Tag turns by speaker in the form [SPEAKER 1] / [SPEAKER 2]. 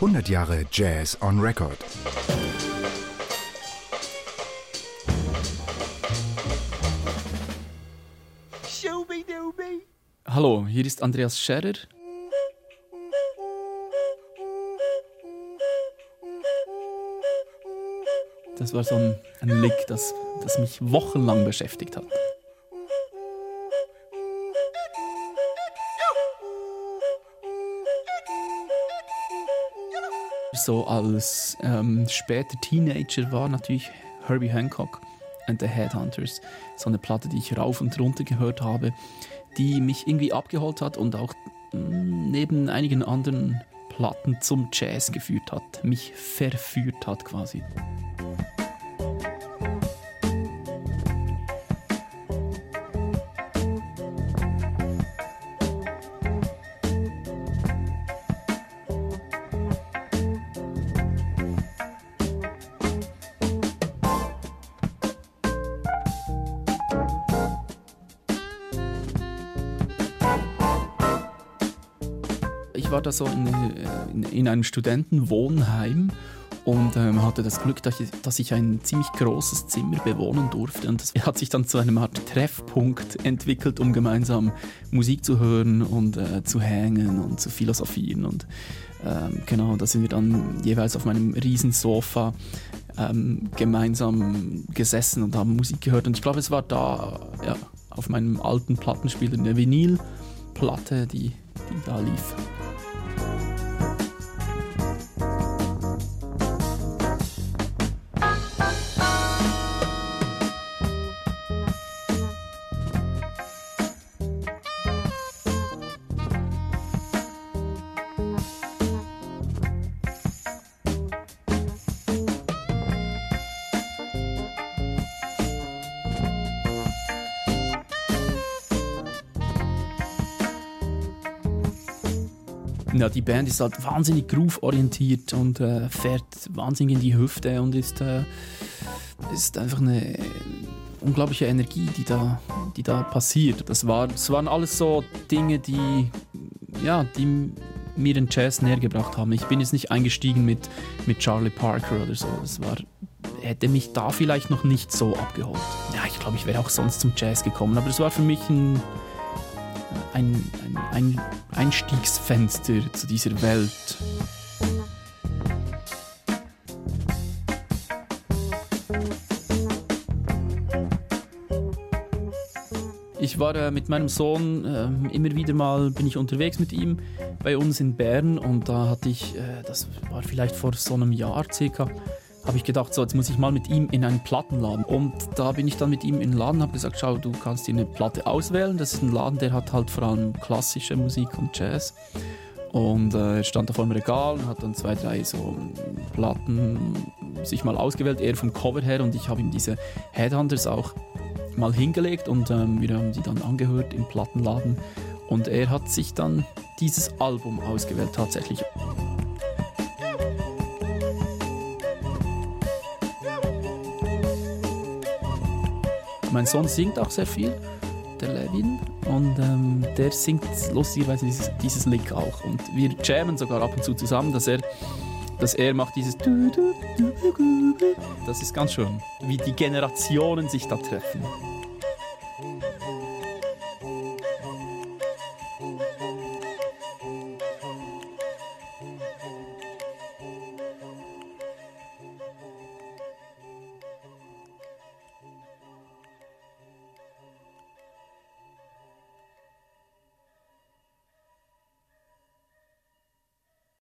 [SPEAKER 1] 100 Jahre Jazz on Record.
[SPEAKER 2] Hallo, hier ist Andreas Scherer. Das war so ein, Lick, das, das mich wochenlang beschäftigt hat. So als ähm, später Teenager war natürlich Herbie Hancock and the Headhunters so eine Platte, die ich rauf und runter gehört habe, die mich irgendwie abgeholt hat und auch mm, neben einigen anderen Platten zum Jazz geführt hat, mich verführt hat quasi. Ich war da so in, in, in einem Studentenwohnheim und ähm, hatte das Glück, dass ich, dass ich, ein ziemlich großes Zimmer bewohnen durfte. Und das hat sich dann zu einem Art Treffpunkt entwickelt, um gemeinsam Musik zu hören und äh, zu hängen und zu philosophieren. Und ähm, genau, da sind wir dann jeweils auf meinem Riesensofa ähm, gemeinsam gesessen und haben Musik gehört. Und ich glaube, es war da ja, auf meinem alten Plattenspieler eine Vinylplatte, die, die da lief. Ja, die Band ist halt wahnsinnig groove-orientiert und äh, fährt wahnsinnig in die Hüfte und ist, äh, ist einfach eine unglaubliche Energie, die da, die da passiert. Das, war, das waren alles so Dinge, die, ja, die mir den Jazz näher gebracht haben. Ich bin jetzt nicht eingestiegen mit, mit Charlie Parker oder so. Das war, hätte mich da vielleicht noch nicht so abgeholt. Ja, ich glaube, ich wäre auch sonst zum Jazz gekommen, aber es war für mich ein ein, ein, ein Einstiegsfenster zu dieser Welt. Ich war äh, mit meinem Sohn äh, immer wieder mal bin ich unterwegs mit ihm bei uns in Bern und da hatte ich, äh, das war vielleicht vor so einem Jahr circa, habe ich gedacht, so, jetzt muss ich mal mit ihm in einen Plattenladen. Und da bin ich dann mit ihm in den Laden, habe gesagt, schau, du kannst dir eine Platte auswählen. Das ist ein Laden, der hat halt vor allem klassische Musik und Jazz. Und äh, er stand da vor dem Regal und hat dann zwei, drei so Platten sich mal ausgewählt, eher vom Cover her. Und ich habe ihm diese Headhunters auch mal hingelegt und ähm, wir haben die dann angehört im Plattenladen. Und er hat sich dann dieses Album ausgewählt tatsächlich. Mein Sohn singt auch sehr viel, der Levin. Und ähm, der singt lustigerweise dieses, dieses Lick auch. Und wir jammen sogar ab und zu zusammen, dass er, dass er macht dieses. Das ist ganz schön, wie die Generationen sich da treffen.